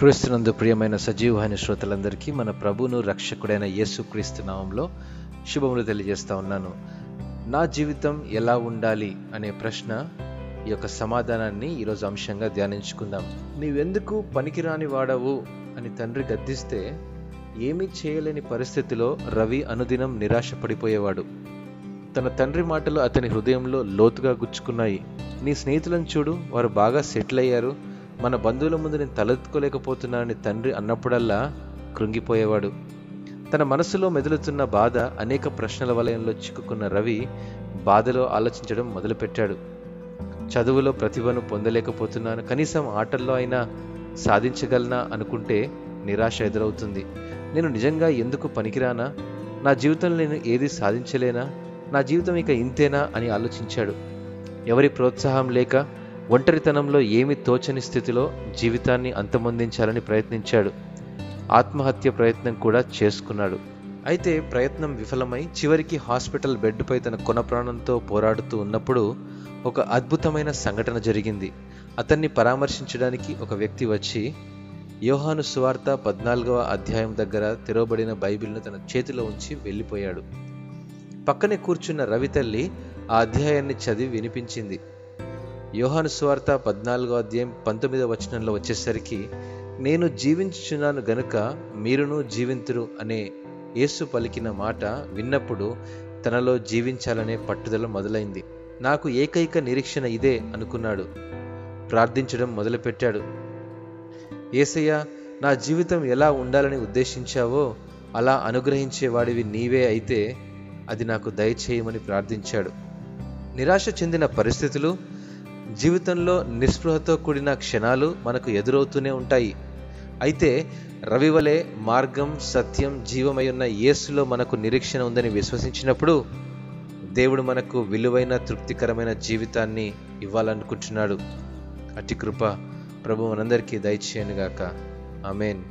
క్రీస్తునందు ప్రియమైన సజీవమైన శ్రోతలందరికీ మన ప్రభువును రక్షకుడైన యేసు క్రీస్తు నామంలో శుభములు తెలియజేస్తా ఉన్నాను. నా జీవితం ఎలా ఉండాలి అనే ప్రశ్న ఈ యొక్క సమాధానాన్ని ఈరోజు అంశంగా ధ్యానించుకుందాం. నీవెందుకు పనికిరాని వాడవు అని తండ్రి గద్దిస్తే ఏమీ చేయలేని పరిస్థితిలో రవి అనుదినం నిరాశపడిపోయేవాడు. తన తండ్రి మాటలు అతని హృదయంలో లోతుగా గుచ్చుకున్నాయి. నీ స్నేహితులను చూడు వారు బాగా సెటిల్ అయ్యారు. మన బంధువుల ముందు నేను తలెత్తుకోలేకపోతున్నానని తండ్రి అన్నప్పుడల్లా కృంగిపోయేవాడు. తన మనసులో మెదులుతున్న బాధ అనేక ప్రశ్నల వలయంలో చిక్కుకున్న రవి బాధలో ఆలోచించడం మొదలుపెట్టాడు. చదువులో ప్రతిభను పొందలేకపోతున్నాను కనీసం ఆటల్లో అయినా సాధించగలనా అనుకుంటే నిరాశ ఎదురవుతుంది. నేను నిజంగా ఎందుకు పనికిరానా? నా జీవితంలో నేను ఏది సాధించలేనా? నా జీవితం ఇక ఇంతేనా అని ఆలోచించాడు. ఎవరి ప్రోత్సాహం లేక ఒంటరితనంలో ఏమి తోచని స్థితిలో జీవితాన్ని అంతమొందించాలని ప్రయత్నించాడు. ఆత్మహత్య ప్రయత్నం కూడా చేసుకున్నాడు. అయితే ప్రయత్నం విఫలమై చివరికి హాస్పిటల్ బెడ్పై తన కొన ప్రాణంతో పోరాడుతూ ఉన్నప్పుడు ఒక అద్భుతమైన సంఘటన జరిగింది. అతన్ని పరామర్శించడానికి ఒక వ్యక్తి వచ్చి యోహాను సువార్త పద్నాలుగవ అధ్యాయం దగ్గర తెరవబడిన బైబిల్ను తన చేతిలో ఉంచి వెళ్ళిపోయాడు. పక్కనే కూర్చున్న రవితల్లి ఆ అధ్యాయాన్ని చదివి వినిపించింది. యోహాను స్వార్త పద్నాలుగో అధ్యాయం పంతొమ్మిదవ వచనంలో వచ్చేసరికి నేను జీవించుచున్నాను గనుక మీరును జీవింతురు అనే యేసు పలికిన మాట విన్నప్పుడు తనలో జీవించాలనే పట్టుదల మొదలైంది. నాకు ఏకైక నిరీక్షణ ఇదే అనుకున్నాడు. ప్రార్థించడం మొదలుపెట్టాడు. ఏసయ్య నా జీవితం ఎలా ఉండాలని ఉద్దేశించావో అలా అనుగ్రహించేవాడివి నీవే అయితే అది నాకు దయచేయమని ప్రార్థించాడు. నిరాశ చెందిన పరిస్థితులు జీవితంలో నిస్పృహతో కూడిన క్షణాలు మనకు ఎదురవుతూనే ఉంటాయి. అయితే రవివలే మార్గం సత్యం జీవమై ఉన్న యేసులో మనకు నిరీక్షణ ఉందని విశ్వసించినప్పుడు దేవుడు మనకు విలువైన తృప్తికరమైన జీవితాన్ని ఇవ్వాలనుకుంటున్నాడు. అతి కృప ప్రభు మనందరికీ దయచేయనుగాక. ఆమెన్.